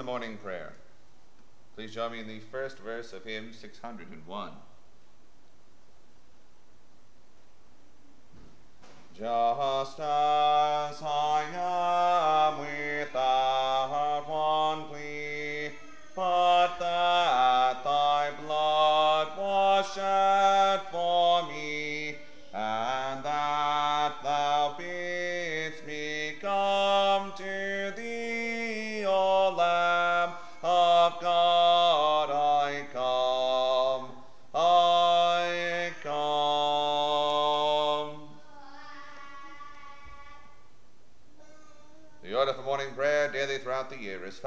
to morning prayer. Please join me in the first verse of hymn 601. Just as I am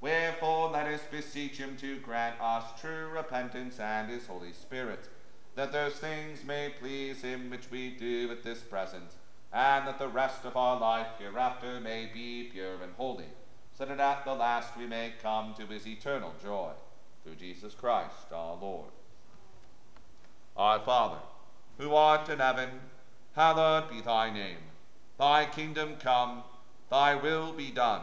Wherefore let us beseech him to grant us true repentance and his Holy Spirit, that those things may please him which we do at this present, and that the rest of our life hereafter may be pure and holy so that at the last we may come to his eternal joy. Through Jesus Christ our Lord. Our Father, who art in heaven, hallowed be thy name. Thy kingdom come, thy will be done,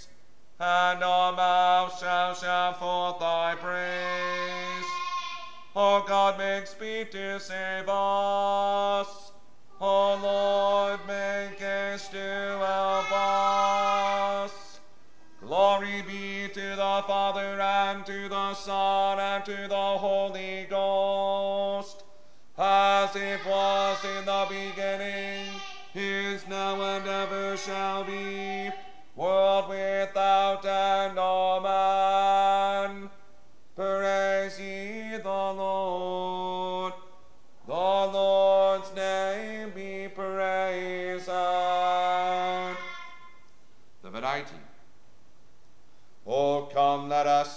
and our mouth shall shout forth thy praise. O God, make speed to save us. O Lord, make haste to help us. Glory be to the Father, and to the Son, and to the Holy Ghost, as it was in the beginning, is now and ever shall be,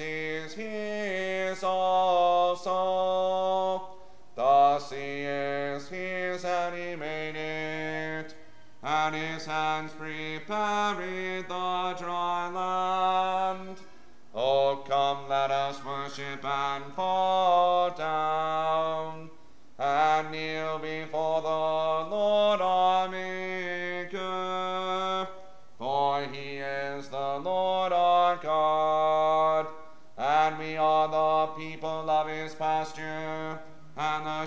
Is his also.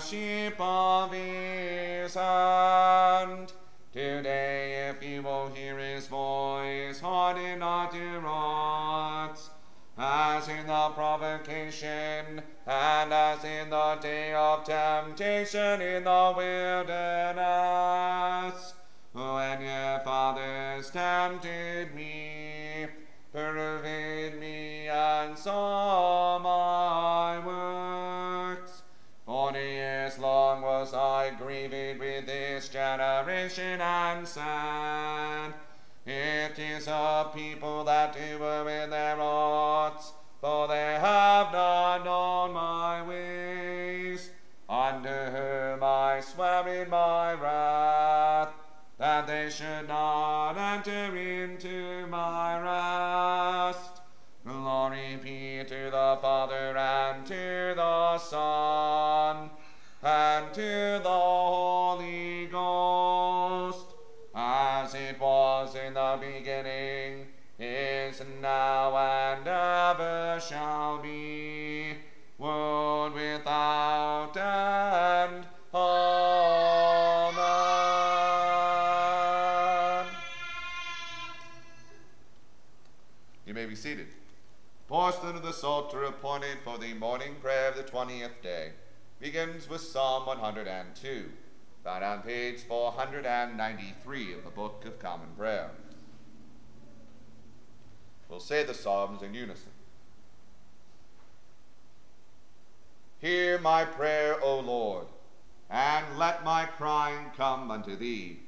Sheep of his hand. Today, if you will hear his voice, harden not your hearts, as in the provocation, and as in the day of temptation in the wilderness, when your fathers tempted generation and said, It is a people that err in their hearts, for they have not known my ways, under whom I swear in my wrath, that they should not enter into my rest. Glory be to the Father and to the Son Of the Psalter appointed for the morning prayer of the 20th day begins with Psalm 102, found on page 493 of the Book of Common Prayer. We'll say the Psalms in unison. Hear my prayer, O Lord, and let my crying come unto thee.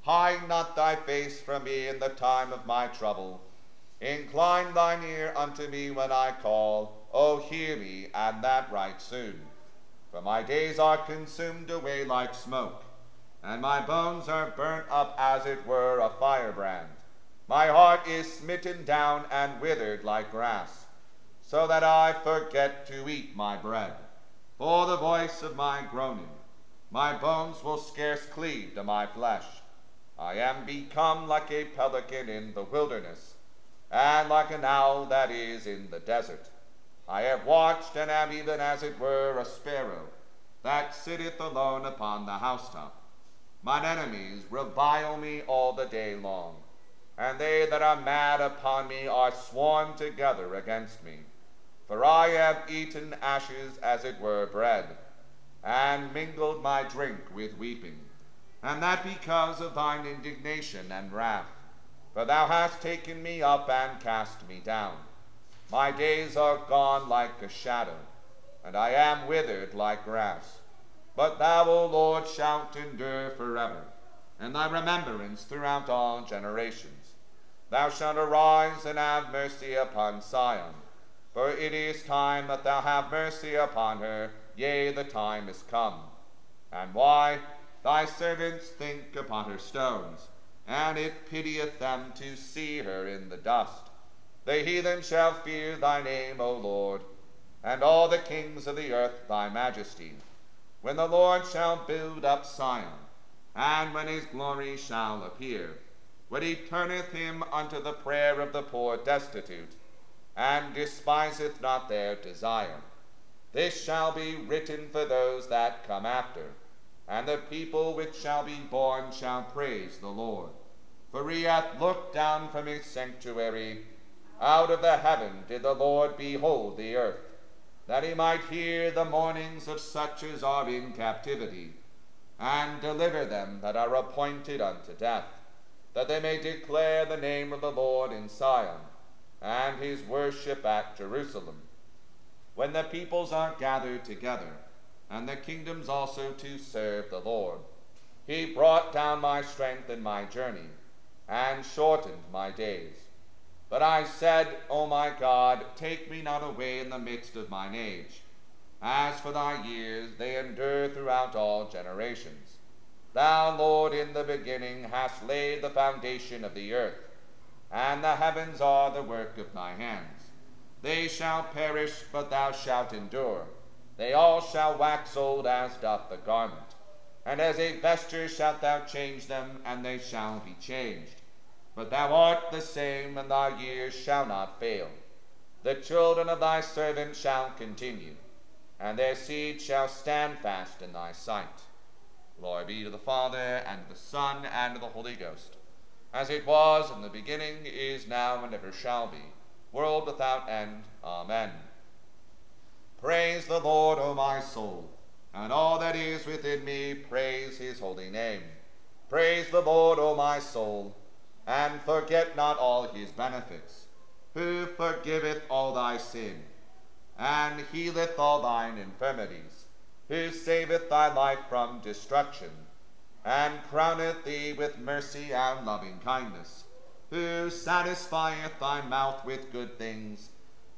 Hide not thy face from me in the time of my trouble. Incline thine ear unto me when I call. O hear me, and that right soon. For my days are consumed away like smoke, and my bones are burnt up as it were a firebrand. My heart is smitten down and withered like grass, so that I forget to eat my bread. For the voice of my groaning, my bones will scarce cleave to my flesh. I am become like a pelican in the wilderness, and like an owl that is in the desert. I have watched and am even as it were a sparrow that sitteth alone upon the housetop. Mine enemies revile me all the day long, and they that are mad upon me are sworn together against me. For I have eaten ashes as it were bread, and mingled my drink with weeping, and that because of thine indignation and wrath. For thou hast taken me up and cast me down. My days are gone like a shadow, and I am withered like grass. But thou, O Lord, shalt endure forever, and thy remembrance throughout all generations. Thou shalt arise and have mercy upon Sion, for it is time that thou have mercy upon her, yea, the time is come. And why? Thy servants think upon her stones, and it pitieth them to see her in the dust. The heathen shall fear thy name, O Lord, and all the kings of the earth thy majesty. When the Lord shall build up Sion, and when his glory shall appear, when he turneth him unto the prayer of the poor destitute, and despiseth not their desire. This shall be written for those that come after, and the people which shall be born shall praise the Lord. For he hath looked down from his sanctuary, out of the heaven did the Lord behold the earth that he might hear the mournings of such as are in captivity, and deliver them that are appointed unto death, that they may declare the name of the Lord in Sion, and his worship at Jerusalem. When the peoples are gathered together, and the kingdoms also to serve the Lord, he brought down my strength in my journey, and shortened my days. But I said, O my God, take me not away in the midst of mine age. As for thy years, they endure throughout all generations. Thou, Lord, in the beginning hast laid the foundation of the earth, and the heavens are the work of thy hands. They shall perish, but thou shalt endure. They all shall wax old as doth the garment. And as a vesture shalt thou change them, and they shall be changed. But thou art the same, and thy years shall not fail. The children of thy servant shall continue, and their seed shall stand fast in thy sight. Glory be to the Father, and to the Son, and to the Holy Ghost, as it was in the beginning, is now, and ever shall be, world without end. Amen. Praise the Lord, O my soul, and all that is within me, praise his holy name. Praise the Lord, O my soul and forget not all his benefits, who forgiveth all thy sin, and healeth all thine infirmities, who saveth thy life from destruction, and crowneth thee with mercy and loving kindness, who satisfieth thy mouth with good things,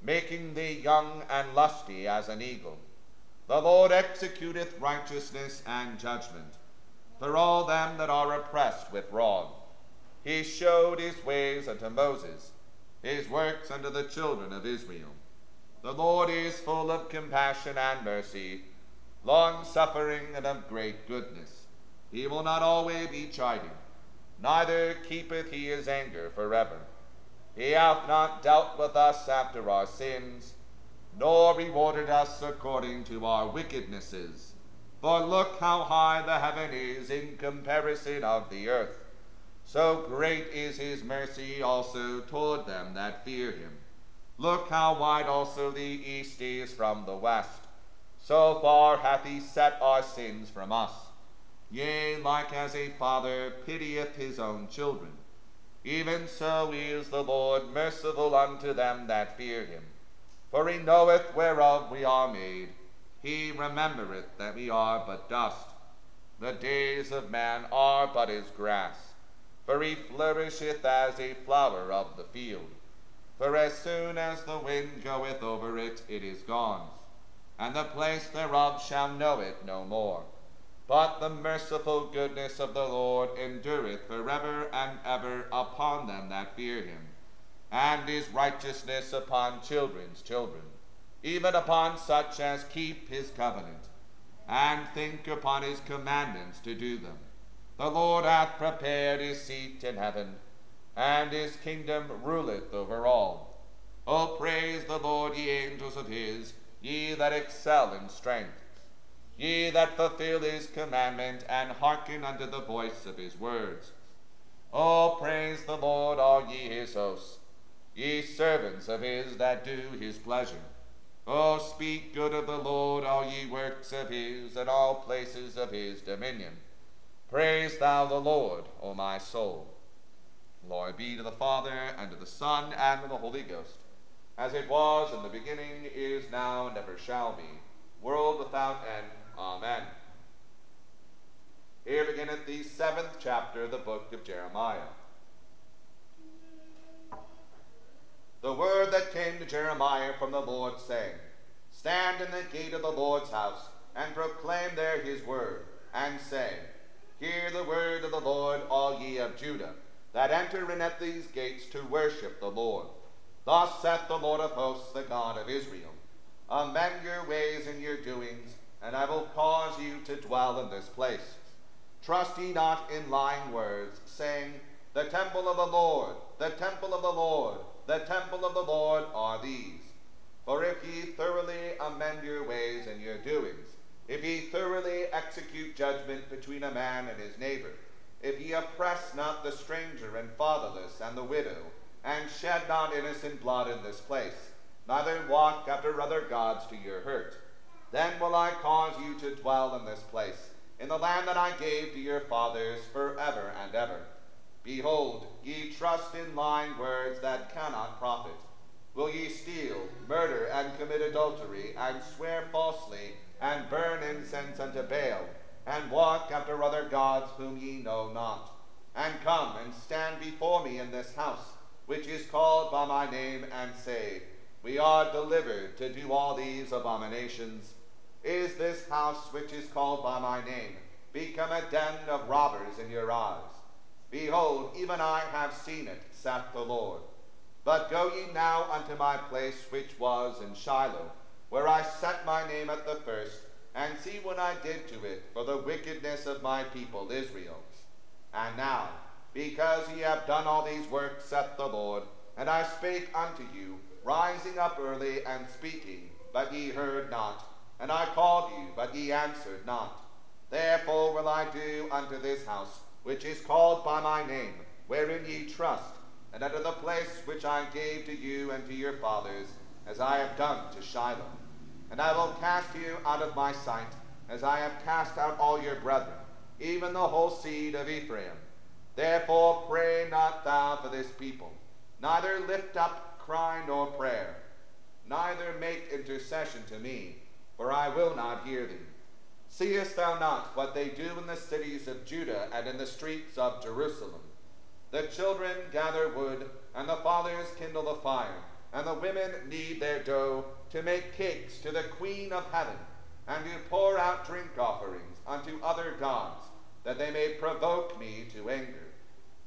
making thee young and lusty as an eagle. The Lord executeth righteousness and judgment for all them that are oppressed with wrong he showed his ways unto Moses, his works unto the children of Israel. The Lord is full of compassion and mercy, long suffering and of great goodness. He will not always be chiding, neither keepeth he his anger forever. He hath not dealt with us after our sins, nor rewarded us according to our wickednesses. For look how high the heaven is in comparison of the earth. So great is his mercy also toward them that fear him. Look how wide also the east is from the west. So far hath he set our sins from us. Yea, like as a father pitieth his own children, even so is the Lord merciful unto them that fear him. For he knoweth whereof we are made. He remembereth that we are but dust. The days of man are but as grass for he flourisheth as a flower of the field. For as soon as the wind goeth over it, it is gone, and the place thereof shall know it no more. But the merciful goodness of the Lord endureth forever and ever upon them that fear him, and his righteousness upon children's children, even upon such as keep his covenant, and think upon his commandments to do them. The Lord hath prepared his seat in heaven, and his kingdom ruleth over all. O praise the Lord, ye angels of his, ye that excel in strength, ye that fulfill his commandment, and hearken unto the voice of his words. O praise the Lord, all ye his hosts, ye servants of his that do his pleasure. O speak good of the Lord, all ye works of his, and all places of his dominion. Praise thou the Lord, O my soul. Glory be to the Father, and to the Son, and to the Holy Ghost, as it was in the beginning, is now, and ever shall be, world without end. Amen. Here beginneth the seventh chapter of the book of Jeremiah. The word that came to Jeremiah from the Lord, saying, Stand in the gate of the Lord's house, and proclaim there his word, and say, Hear the word of the Lord, all ye of Judah, that enter in at these gates to worship the Lord. Thus saith the Lord of hosts, the God of Israel Amend your ways and your doings, and I will cause you to dwell in this place. Trust ye not in lying words, saying, The temple of the Lord, the temple of the Lord, the temple of the Lord are these. For if ye thoroughly amend your ways and your doings, if ye thoroughly execute judgment between a man and his neighbor, if ye oppress not the stranger and fatherless and the widow, and shed not innocent blood in this place, neither walk after other gods to your hurt, then will I cause you to dwell in this place, in the land that I gave to your fathers forever and ever. Behold, ye trust in lying words that cannot profit. Will ye steal, murder, and commit adultery, and swear falsely, and burn incense unto Baal, and walk after other gods whom ye know not? And come and stand before me in this house, which is called by my name, and say, We are delivered to do all these abominations. Is this house which is called by my name become a den of robbers in your eyes? Behold, even I have seen it, saith the Lord. But go ye now unto my place which was in Shiloh, where I set my name at the first, and see what I did to it for the wickedness of my people Israel. And now, because ye have done all these works, saith the Lord, and I spake unto you, rising up early and speaking, but ye heard not, and I called you, but ye answered not. Therefore will I do unto this house, which is called by my name, wherein ye trust, and unto the place which I gave to you and to your fathers, as I have done to Shiloh. And I will cast you out of my sight, as I have cast out all your brethren, even the whole seed of Ephraim. Therefore pray not thou for this people, neither lift up cry nor prayer, neither make intercession to me, for I will not hear thee. Seest thou not what they do in the cities of Judah and in the streets of Jerusalem? The children gather wood, and the fathers kindle the fire, and the women knead their dough to make cakes to the Queen of heaven, and to pour out drink offerings unto other gods, that they may provoke me to anger.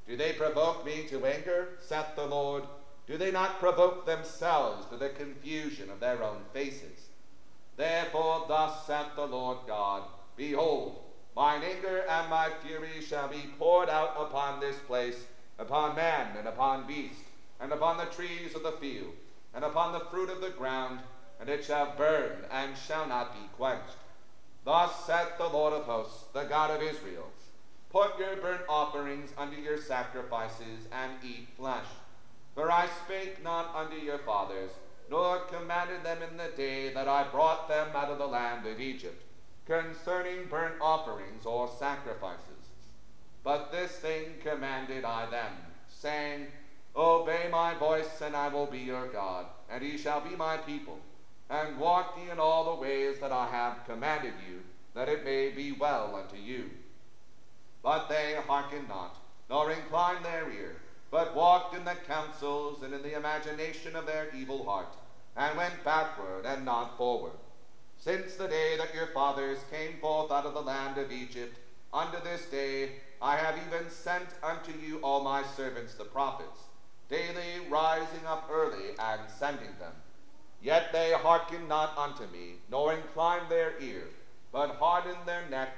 Do they provoke me to anger, saith the Lord? Do they not provoke themselves to the confusion of their own faces? Therefore, thus saith the Lord God Behold, mine anger and my fury shall be poured out upon this place, upon man and upon beast, and upon the trees of the field, and upon the fruit of the ground, and it shall burn and shall not be quenched. Thus saith the Lord of hosts, the God of Israel Put your burnt offerings under your sacrifices, and eat flesh. For I spake not unto your fathers, nor commanded them in the day that I brought them out of the land of Egypt, concerning burnt offerings or sacrifices. But this thing commanded I them, saying, Obey my voice, and I will be your God, and ye shall be my people, and walk ye in all the ways that I have commanded you, that it may be well unto you. But they hearkened not, nor inclined their ear but walked in the counsels and in the imagination of their evil heart, and went backward and not forward. Since the day that your fathers came forth out of the land of Egypt, unto this day I have even sent unto you all my servants the prophets, daily rising up early and sending them. Yet they hearkened not unto me, nor inclined their ear, but hardened their neck,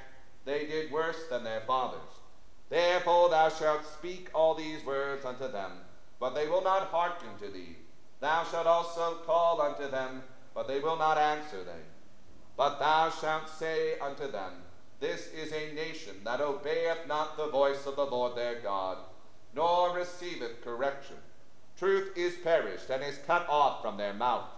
they did worse than their fathers. Therefore thou shalt speak all these words unto them, but they will not hearken to thee. Thou shalt also call unto them, but they will not answer thee. But thou shalt say unto them, This is a nation that obeyeth not the voice of the Lord their God, nor receiveth correction. Truth is perished and is cut off from their mouth.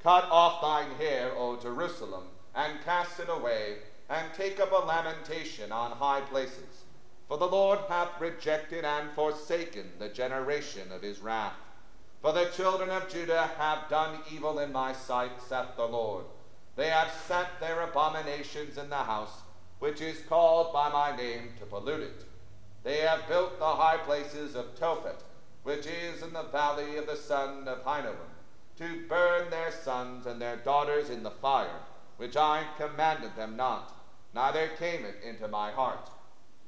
Cut off thine hair, O Jerusalem, and cast it away, and take up a lamentation on high places for the Lord hath rejected and forsaken the generation of his wrath. For the children of Judah have done evil in my sight, saith the Lord. They have set their abominations in the house, which is called by my name, to pollute it. They have built the high places of Tophet, which is in the valley of the son of Hinnom, to burn their sons and their daughters in the fire, which I commanded them not, neither came it into my heart.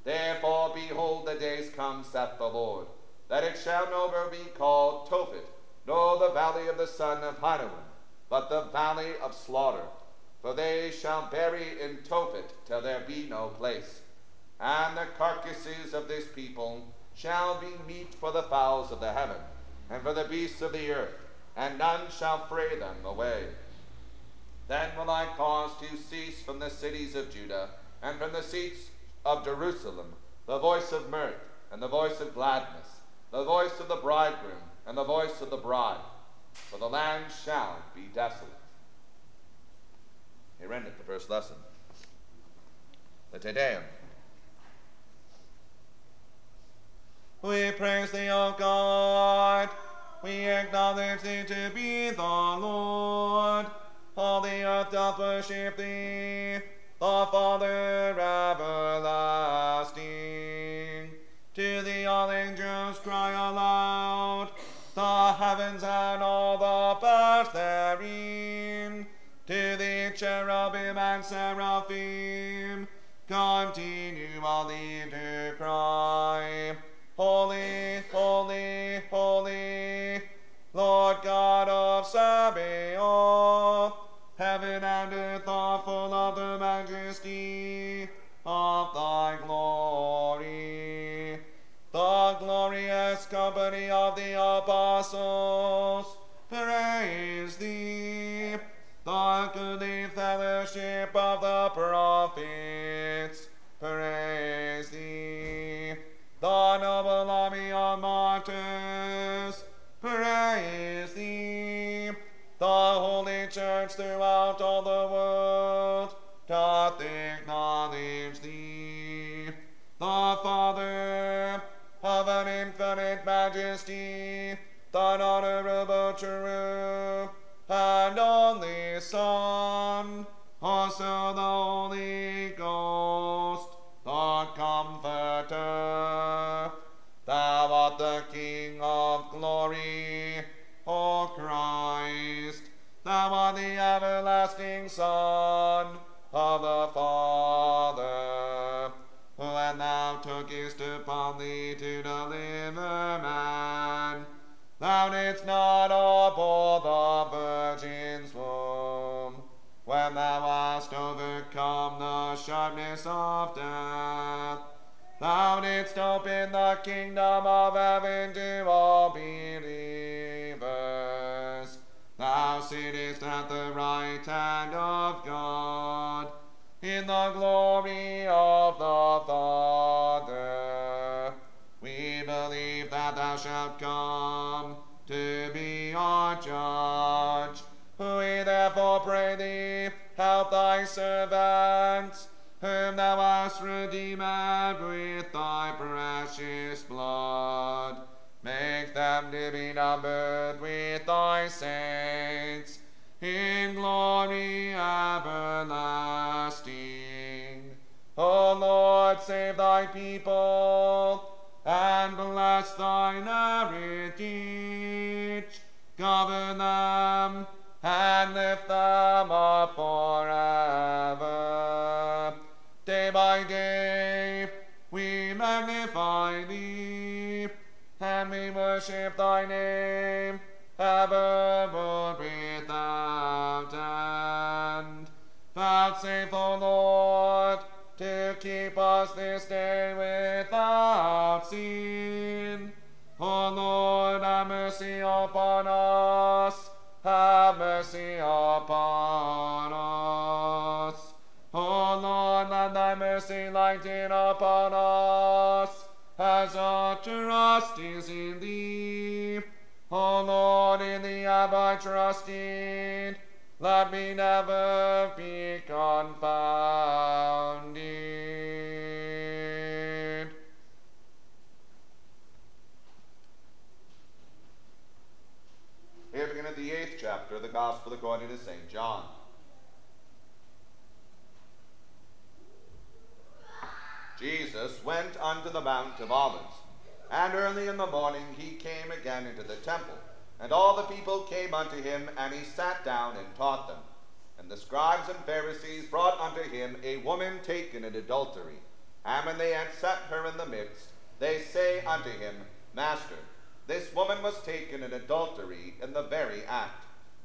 Therefore, behold, the days come, saith the Lord, that it shall no more be called Tophet, nor the valley of the son of Hinnom, but the valley of slaughter. For they shall bury in Tophet till there be no place. And the carcasses of this people shall be meat for the fowls of the heaven, and for the beasts of the earth, and none shall fray them away. Then will I cause to cease from the cities of Judah, and from the seats of Jerusalem, the voice of mirth, and the voice of gladness, the voice of the bridegroom, and the voice of the bride, for the land shall be desolate. Here endeth the first lesson. The Te Deum. We praise thee, O God. We acknowledge thee to be the Lord. All the earth doth worship thee, the Father everlasting. To the all angels cry aloud, the heavens and all the powers therein. To the cherubim and seraphim continue continually to cry. Holy, holy, holy, Lord God of Sabaoth, heaven and earth apostles, praise thee. The goodly fellowship of the prophets, honorable abhor the Virgin's womb, when thou hast overcome the sharpness of death. Thou didst open the kingdom of heaven to all believers. Thou sittest at the right hand of God, in the glory of the Father. Servants, whom thou hast redeemed with thy precious blood. Make them to be numbered with thy saints in glory everlasting. O Lord, save thy people and bless thine heritage. Govern them and lift them up forever. Worship thy name evermore without end. Vouchsafe, O Lord, to keep us this day without sin. O Lord, have mercy upon us. Have mercy upon us. O Lord, let thy mercy lighten upon us, Gospel according to St. John. Jesus went unto the Mount of Olives, and early in the morning he came again into the temple. And all the people came unto him, and he sat down and taught them. And the scribes and Pharisees brought unto him a woman taken in adultery. And when they had set her in the midst, they say unto him, Master, this woman was taken in adultery in the very act.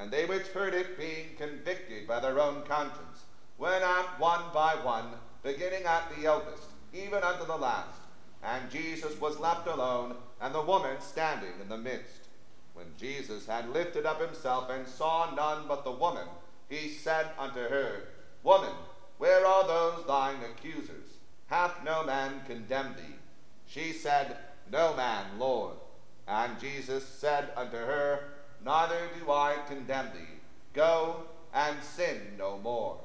And they which heard it, being convicted by their own conscience, went out one by one, beginning at the eldest, even unto the last. And Jesus was left alone, and the woman standing in the midst. When Jesus had lifted up himself and saw none but the woman, he said unto her, Woman, where are those thine accusers? Hath no man condemned thee? She said, No man, Lord. And Jesus said unto her, Neither do I condemn thee. Go and sin no more.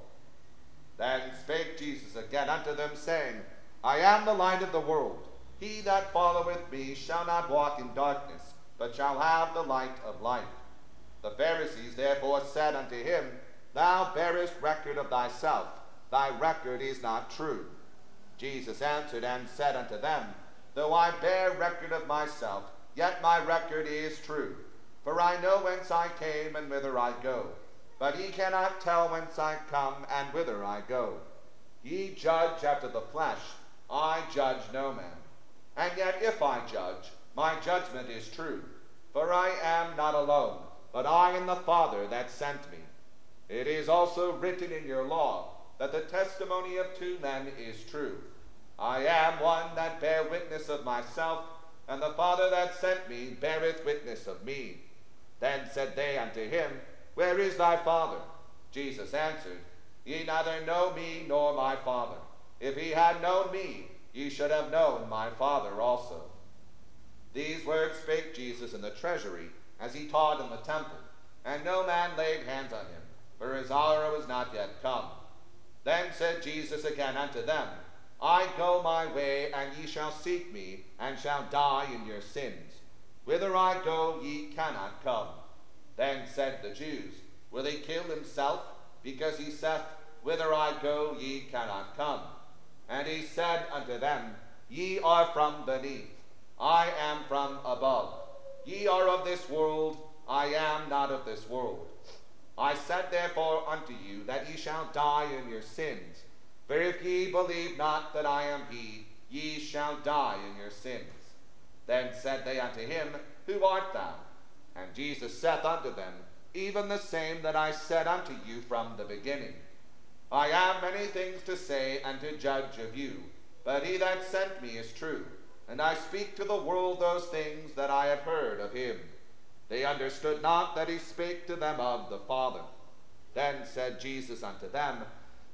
Then spake Jesus again unto them, saying, I am the light of the world. He that followeth me shall not walk in darkness, but shall have the light of life. The Pharisees therefore said unto him, Thou bearest record of thyself, thy record is not true. Jesus answered and said unto them, Though I bear record of myself, yet my record is true. For I know whence I came and whither I go. But ye cannot tell whence I come and whither I go. Ye judge after the flesh, I judge no man. And yet if I judge, my judgment is true. For I am not alone, but I and the Father that sent me. It is also written in your law that the testimony of two men is true. I am one that bear witness of myself, and the Father that sent me beareth witness of me. Then said they unto him, Where is thy Father? Jesus answered, Ye neither know me nor my Father. If ye had known me, ye should have known my Father also. These words spake Jesus in the treasury, as he taught in the temple, and no man laid hands on him, for his hour was not yet come. Then said Jesus again unto them, I go my way, and ye shall seek me, and shall die in your sins. Whither I go, ye cannot come. Then said the Jews, Will he kill himself, because he saith, Whither I go, ye cannot come? And he said unto them, Ye are from beneath, I am from above. Ye are of this world, I am not of this world. I said therefore unto you that ye shall die in your sins. For if ye believe not that I am he, ye shall die in your sins. Then said they unto him, Who art thou? And Jesus saith unto them, Even the same that I said unto you from the beginning. I have many things to say and to judge of you, but he that sent me is true, and I speak to the world those things that I have heard of him. They understood not that he spake to them of the Father. Then said Jesus unto them,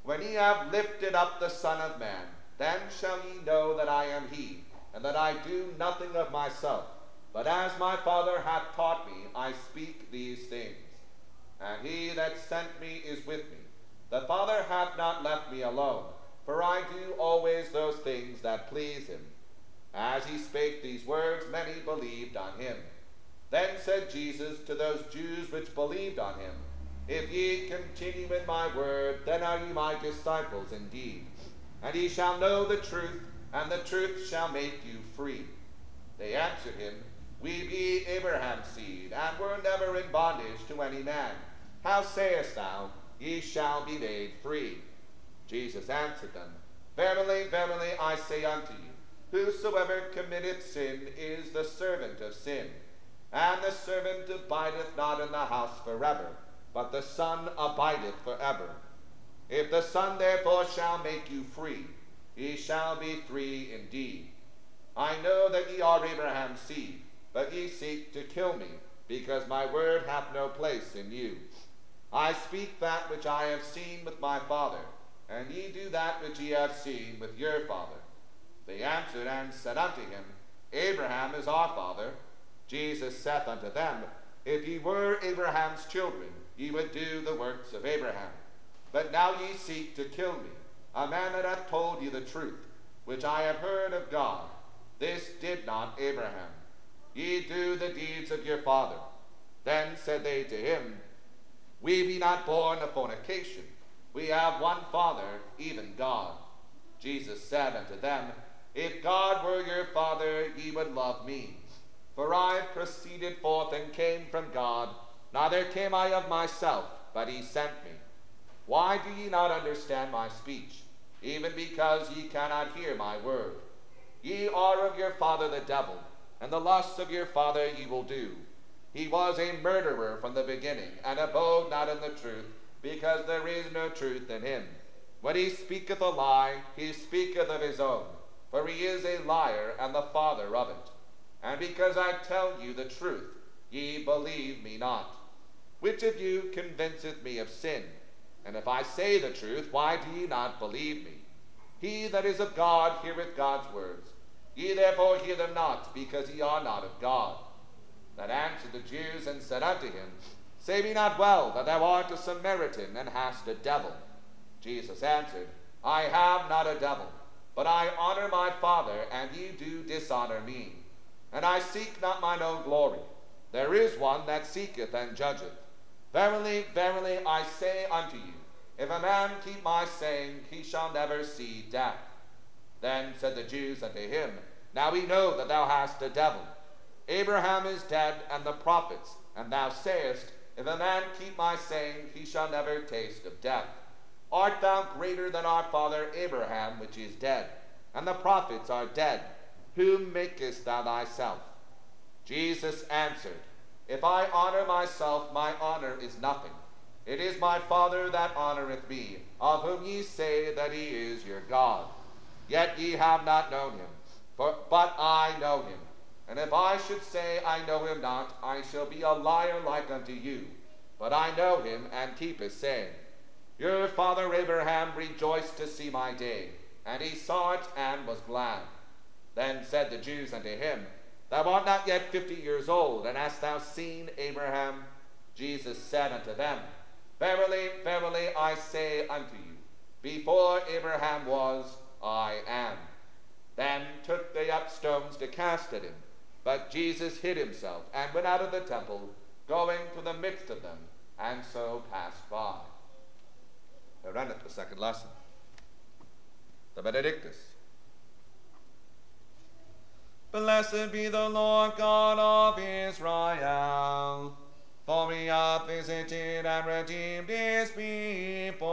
When ye have lifted up the Son of Man, then shall ye know that I am he, and that I do nothing of myself, but as my Father hath taught me, I speak these things. And he that sent me is with me. The Father hath not left me alone, for I do always those things that please him. As he spake these words, many believed on him. Then said Jesus to those Jews which believed on him, If ye continue in my word, then are ye my disciples indeed. And ye shall know the truth, and the truth shall make you free. They answered him, We be Abraham's seed, and were never in bondage to any man. How sayest thou, Ye shall be made free? Jesus answered them, Verily, verily, I say unto you, Whosoever committeth sin is the servant of sin. And the servant abideth not in the house forever, but the Son abideth forever. If the Son therefore shall make you free, ye shall be free indeed. I know that ye are Abraham's seed, but ye seek to kill me, because my word hath no place in you. I speak that which I have seen with my father, and ye do that which ye have seen with your father. They answered and said unto him, Abraham is our father. Jesus saith unto them, If ye were Abraham's children, ye would do the works of Abraham. But now ye seek to kill me, a man that hath told you the truth, which I have heard of God. This did not Abraham. Ye do the deeds of your father. Then said they to him, We be not born of fornication. We have one Father, even God. Jesus said unto them, If God were your Father, ye would love me. For I proceeded forth and came from God, neither came I of myself, but he sent me. Why do ye not understand my speech? Even because ye cannot hear my word. Ye are of your father the devil, and the lusts of your father ye will do. He was a murderer from the beginning, and abode not in the truth, because there is no truth in him. When he speaketh a lie, he speaketh of his own, for he is a liar and the father of it. And because I tell you the truth, ye believe me not. Which of you convinceth me of sin? And if I say the truth, why do ye not believe me? He that is of God heareth God's words. Ye therefore hear them not, because ye are not of God. That answered the Jews and said unto him, Say me not well that thou art a Samaritan and hast a devil. Jesus answered, I have not a devil, but I honor my Father, and ye do dishonor me. And I seek not mine own glory. There is one that seeketh and judgeth. Verily, verily, I say unto you, if a man keep my saying, he shall never see death. Then said the Jews unto him, Now we know that thou hast a devil. Abraham is dead, and the prophets, and thou sayest, If a man keep my saying, he shall never taste of death. Art thou greater than our father Abraham, which is dead? And the prophets are dead. Whom makest thou thyself? Jesus answered, If I honor myself, my honor is nothing. It is my Father that honoreth me, of whom ye say that he is your God. Yet ye have not known him, for, but I know him. And if I should say I know him not, I shall be a liar like unto you. But I know him, and keep his saying. Your father Abraham rejoiced to see my day, and he saw it and was glad. Then said the Jews unto him, Thou art not yet fifty years old, and hast thou seen Abraham? Jesus said unto them, Verily, verily, I say unto you, before Abraham was, I am. Then took they up stones to cast at him. But Jesus hid himself and went out of the temple, going to the midst of them, and so passed by. There endeth the second lesson. The Benedictus. Blessed be the Lord God of Israel, for he hath visited and redeemed his people,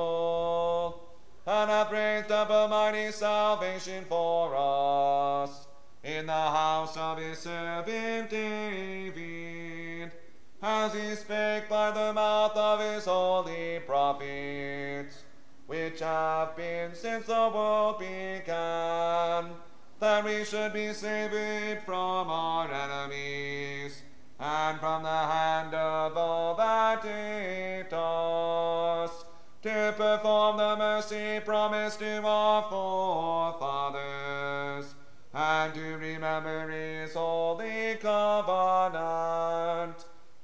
and hath raised up a mighty salvation for us in the house of his servant David, as he spake by the mouth of his holy prophets, which have been since the world began, that we should be saved from our enemies, and from the hand of all that hate us, to perform the mercy promised to our forefathers, and to remember his holy covenant,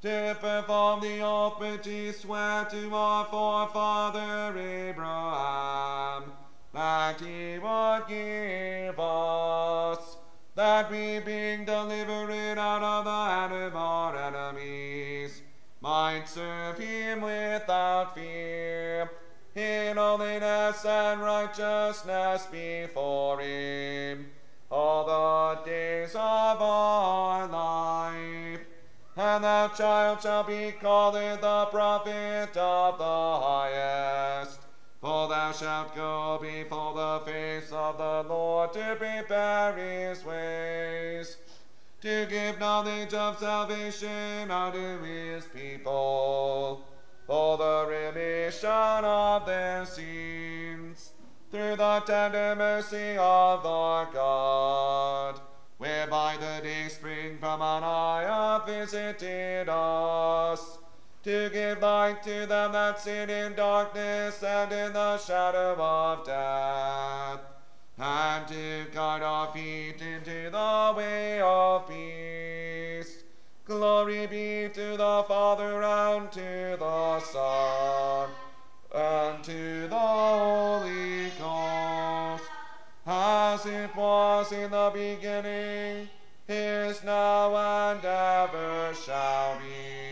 to perform the oath which he sware to our forefather Abraham, that he would give us, that we being delivered out of the hand of our enemies, might serve him without fear, in holiness and righteousness before him all the days of our life. And that child shall be called the prophet of the highest. Shalt go before the face of the Lord to prepare his ways, to give knowledge of salvation unto his people, for the remission of their sins through the tender mercy of our God, whereby the day spring from on high hath visited us, to give light to them that sit in darkness and in the shadow of death, and to guide our feet into the way of peace. Glory be to the Father and to the Son and to the Holy Ghost, as it was in the beginning, is now, and ever shall be,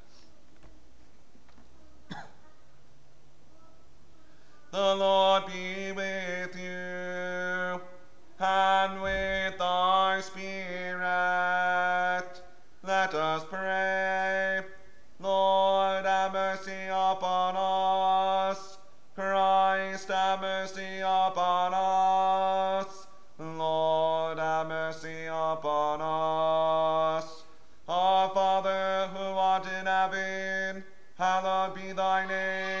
The Lord be with you, and with thy spirit. Let us pray. Lord, have mercy upon us. Christ, have mercy upon us. Lord, have mercy upon us. Our Father, who art in heaven, hallowed be thy name.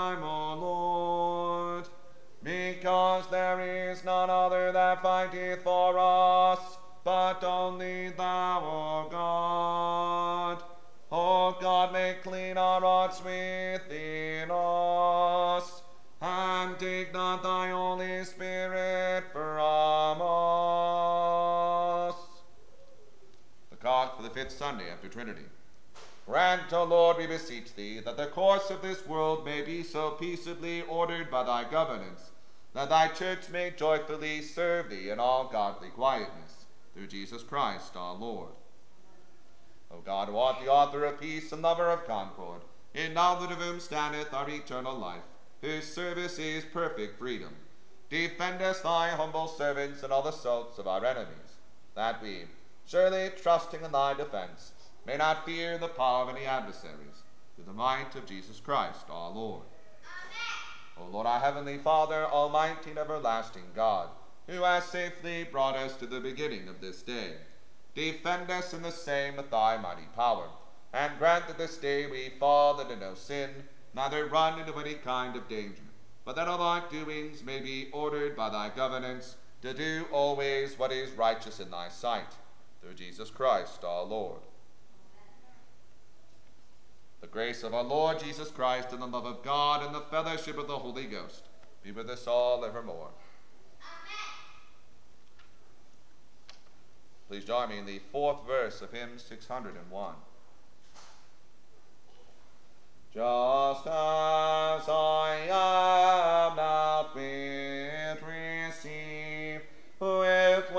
Time, O Lord, because there is none other that fighteth for us, but only thou, O God. O God, make clean our hearts within us, and take not thy Holy Spirit from us. The cause for the fifth Sunday after Trinity. Grant, O Lord, we beseech thee, that the course of this world may be so peaceably ordered by thy governance, that thy church may joyfully serve thee in all godly quietness, through Jesus Christ our Lord. O God, who art the author of peace and lover of concord, in knowledge of whom standeth our eternal life, whose service is perfect freedom, defend us thy humble servants and all the assaults of our enemies, that we, surely trusting in thy defense, may not fear the power of any adversaries, through the might of Jesus Christ our Lord. Amen. O Lord, our heavenly Father, almighty and everlasting God, who has safely brought us to the beginning of this day, defend us in the same with thy mighty power, and grant that this day we fall into no sin, neither run into any kind of danger, but that all our doings may be ordered by thy governance, to do always what is righteous in thy sight, through Jesus Christ our Lord. The grace of our Lord Jesus Christ and the love of God and the fellowship of the Holy Ghost be with us all evermore. Amen. Please join me in the fourth verse of hymn 601. Just as I am not with receive with